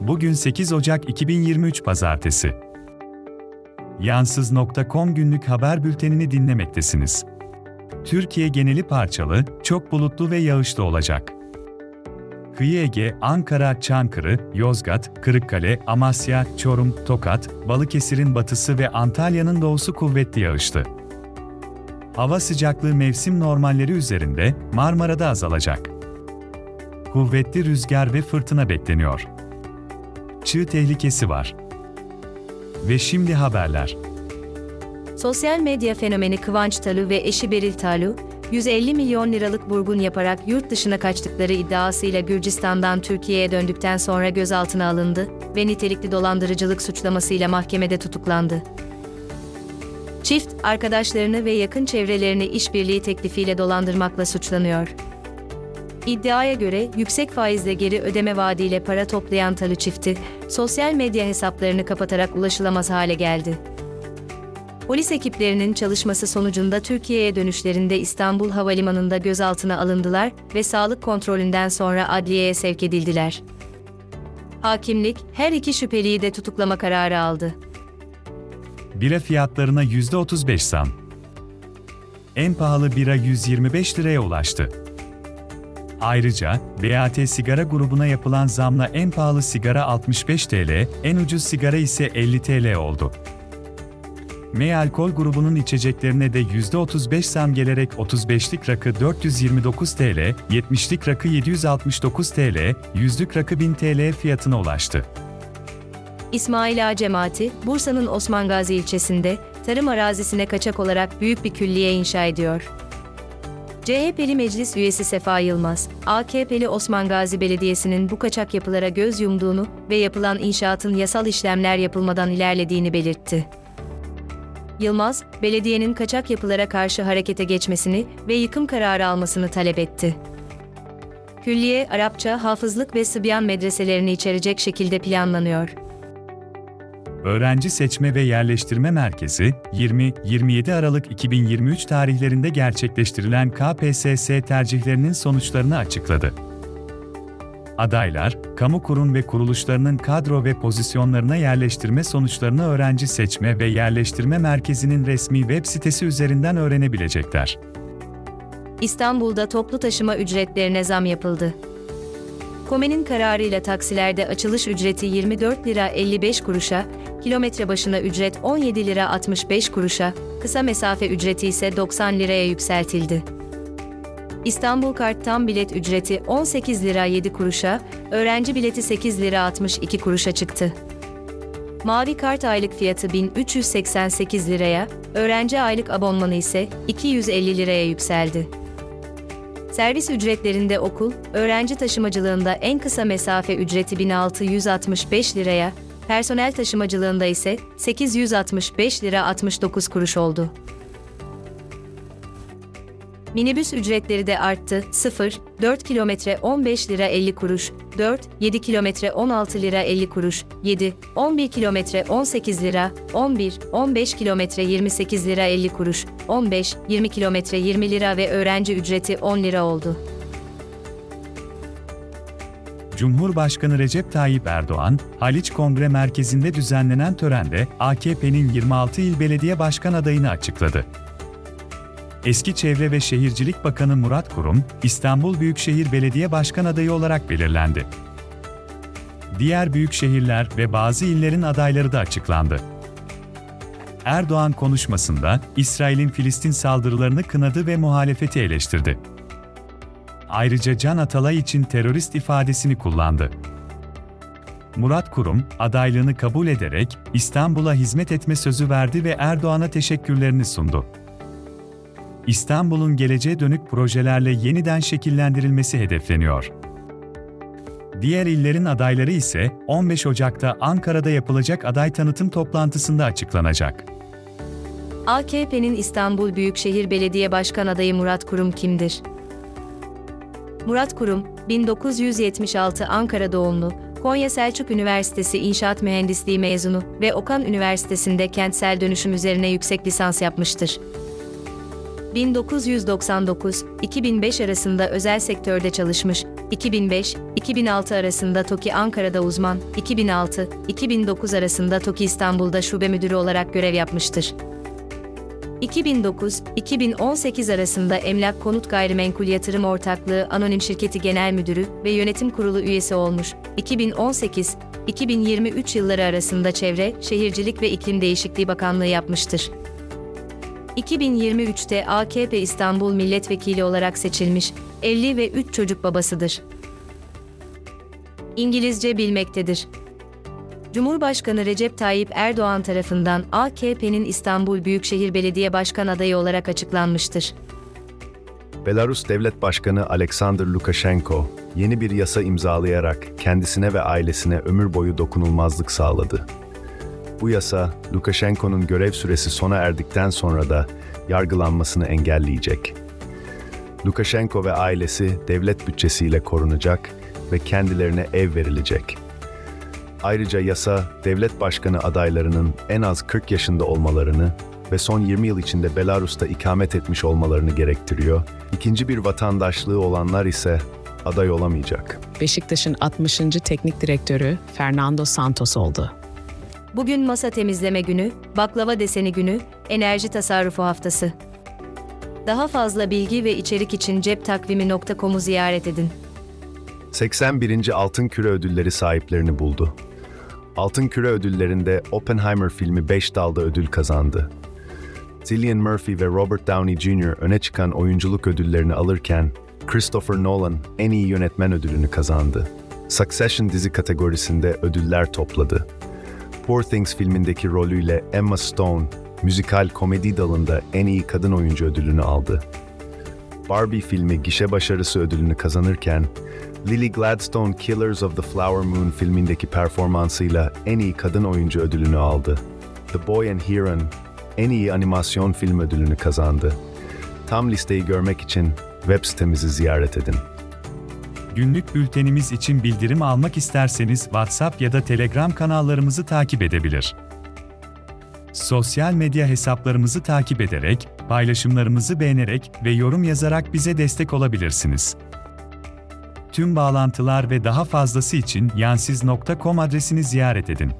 Bugün 8 Ocak 2023 Pazartesi. Yansız.com günlük haber bültenini dinlemektesiniz. Türkiye geneli parçalı, çok bulutlu ve yağışlı olacak. Kıyı Ege, Ankara, Çankırı, Yozgat, Kırıkkale, Amasya, Çorum, Tokat, Balıkesir'in batısı ve Antalya'nın doğusu kuvvetli yağışlı. Hava sıcaklığı mevsim normalleri üzerinde, Marmara'da azalacak. Kuvvetli rüzgar ve fırtına bekleniyor. Çığ tehlikesi var. Ve şimdi haberler. Sosyal medya fenomeni Kıvanç Talu ve eşi Beril Talu, 150 milyon liralık vurgun yaparak yurt dışına kaçtıkları iddiasıyla Gürcistan'dan Türkiye'ye döndükten sonra gözaltına alındı ve nitelikli dolandırıcılık suçlamasıyla mahkemede tutuklandı. Çift, arkadaşlarını ve yakın çevrelerini işbirliği teklifiyle dolandırmakla suçlanıyor. İddiaya göre yüksek faizle geri ödeme vaadiyle para toplayan Talu çifti, sosyal medya hesaplarını kapatarak ulaşılamaz hale geldi. Polis ekiplerinin çalışması sonucunda Türkiye'ye dönüşlerinde İstanbul Havalimanı'nda gözaltına alındılar ve sağlık kontrolünden sonra adliyeye sevk edildiler. Hakimlik her iki şüpheliyi de tutuklama kararı aldı. Bira fiyatlarına %35 zam. En pahalı bira 125 liraya ulaştı. Ayrıca, BAT sigara grubuna yapılan zamla en pahalı sigara 65 TL, en ucuz sigara ise 50 TL oldu. M alkol grubunun içeceklerine de %35 zam gelerek 35'lik rakı 429 TL, 70'lik rakı 769 TL, 100'lük rakı 1000 TL fiyatına ulaştı. İsmail Ağa cemaati, Bursa'nın Osman Gazi ilçesinde, tarım arazisine kaçak olarak büyük bir külliye inşa ediyor. CHP'li meclis üyesi Sefa Yılmaz, AKP'li Osman Gazi Belediyesi'nin bu kaçak yapılara göz yumduğunu ve yapılan inşaatın yasal işlemler yapılmadan ilerlediğini belirtti. Yılmaz, belediyenin kaçak yapılara karşı harekete geçmesini ve yıkım kararı almasını talep etti. Külliye, Arapça, hafızlık ve Sıbyan medreselerini içerecek şekilde planlanıyor. Öğrenci Seçme ve Yerleştirme Merkezi, 20-27 Aralık 2023 tarihlerinde gerçekleştirilen KPSS tercihlerinin sonuçlarını açıkladı. Adaylar, kamu kurum ve kuruluşlarının kadro ve pozisyonlarına yerleştirme sonuçlarını Öğrenci Seçme ve Yerleştirme Merkezi'nin resmi web sitesi üzerinden öğrenebilecekler. İstanbul'da toplu taşıma ücretlerine zam yapıldı. Kome'nin kararıyla taksilerde açılış ücreti 24 lira 55 kuruşa, kilometre başına ücret 17 lira 65 kuruşa, kısa mesafe ücreti ise 90 liraya yükseltildi. İstanbul Kart tam bilet ücreti 18 lira 7 kuruşa, öğrenci bileti 8 lira 62 kuruşa çıktı. Mavi Kart aylık fiyatı 1388 liraya, öğrenci aylık abonmanı ise 250 liraya yükseldi. Servis ücretlerinde okul, öğrenci taşımacılığında en kısa mesafe ücreti 1665 liraya, personel taşımacılığında ise 865 lira 69 kuruş oldu. Minibüs ücretleri de arttı. 0, 4 kilometre 15 lira 50 kuruş, 4, 7 kilometre 16 lira 50 kuruş, 7, 11 kilometre 18 lira, 11, 15 kilometre 28 lira 50 kuruş, 15, 20 kilometre 20 lira ve öğrenci ücreti 10 lira oldu. Cumhurbaşkanı Recep Tayyip Erdoğan, Haliç Kongre Merkezi'nde düzenlenen törende AKP'nin 26 il belediye başkan adayını açıkladı. Eski Çevre ve Şehircilik Bakanı Murat Kurum, İstanbul Büyükşehir Belediye Başkan adayı olarak belirlendi. Diğer büyük şehirler ve bazı illerin adayları da açıklandı. Erdoğan konuşmasında İsrail'in Filistin saldırılarını kınadı ve muhalefeti eleştirdi. Ayrıca Can Atalay için terörist ifadesini kullandı. Murat Kurum, adaylığını kabul ederek İstanbul'a hizmet etme sözü verdi ve Erdoğan'a teşekkürlerini sundu. İstanbul'un geleceğe dönük projelerle yeniden şekillendirilmesi hedefleniyor. Diğer illerin adayları ise 15 Ocak'ta Ankara'da yapılacak aday tanıtım toplantısında açıklanacak. AKP'nin İstanbul Büyükşehir Belediye Başkan adayı Murat Kurum kimdir? Murat Kurum, 1976 Ankara doğumlu, Konya Selçuk Üniversitesi İnşaat Mühendisliği mezunu ve Okan Üniversitesi'nde kentsel dönüşüm üzerine yüksek lisans yapmıştır. 1999-2005 arasında özel sektörde çalışmış, 2005, 2006 arasında TOKİ Ankara'da uzman, 2006, 2009 arasında TOKİ İstanbul'da şube müdürü olarak görev yapmıştır. 2009-2018 arasında Emlak Konut Gayrimenkul Yatırım Ortaklığı Anonim Şirketi Genel Müdürü ve Yönetim Kurulu üyesi olmuş. 2018-2023 yılları arasında Çevre, Şehircilik ve İklim Değişikliği Bakanlığı yapmıştır. 2023'te AKP İstanbul Milletvekili olarak seçilmiş, 50 ve 3 çocuk babasıdır. İngilizce bilmektedir. Cumhurbaşkanı Recep Tayyip Erdoğan tarafından AKP'nin İstanbul Büyükşehir Belediye Başkan adayı olarak açıklanmıştır. Belarus Devlet Başkanı Alexander Lukashenko, yeni bir yasa imzalayarak kendisine ve ailesine ömür boyu dokunulmazlık sağladı. Bu yasa, Lukashenko'nun görev süresi sona erdikten sonra da yargılanmasını engelleyecek. Lukashenko ve ailesi devlet bütçesiyle korunacak ve kendilerine ev verilecek. Ayrıca yasa, devlet başkanı adaylarının en az 40 yaşında olmalarını ve son 20 yıl içinde Belarus'ta ikamet etmiş olmalarını gerektiriyor. İkinci bir vatandaşlığı olanlar ise aday olamayacak. Beşiktaş'ın 60. teknik direktörü Fernando Santos oldu. Bugün masa temizleme günü, baklava deseni günü, enerji tasarrufu haftası. Daha fazla bilgi ve içerik için ceptakvimi.com'u ziyaret edin. 81. Altın Küre ödülleri sahiplerini buldu. Altın Küre ödüllerinde Oppenheimer filmi 5 dalda ödül kazandı. Cillian Murphy ve Robert Downey Jr. öne çıkan oyunculuk ödüllerini alırken, Christopher Nolan en iyi yönetmen ödülünü kazandı. Succession dizi kategorisinde ödüller topladı. Poor Things filmindeki rolüyle Emma Stone, müzikal komedi dalında en iyi kadın oyuncu ödülünü aldı. Barbie filmi gişe başarısı ödülünü kazanırken, Lily Gladstone Killers of the Flower Moon filmindeki performansıyla en iyi kadın oyuncu ödülünü aldı. The Boy and Heron en iyi animasyon film ödülünü kazandı. Tam listeyi görmek için web sitemizi ziyaret edin. Günlük bültenimiz için bildirim almak isterseniz WhatsApp ya da Telegram kanallarımızı takip edebilir. Sosyal medya hesaplarımızı takip ederek, paylaşımlarımızı beğenerek ve yorum yazarak bize destek olabilirsiniz. Tüm bağlantılar ve daha fazlası için yansiz.com adresini ziyaret edin.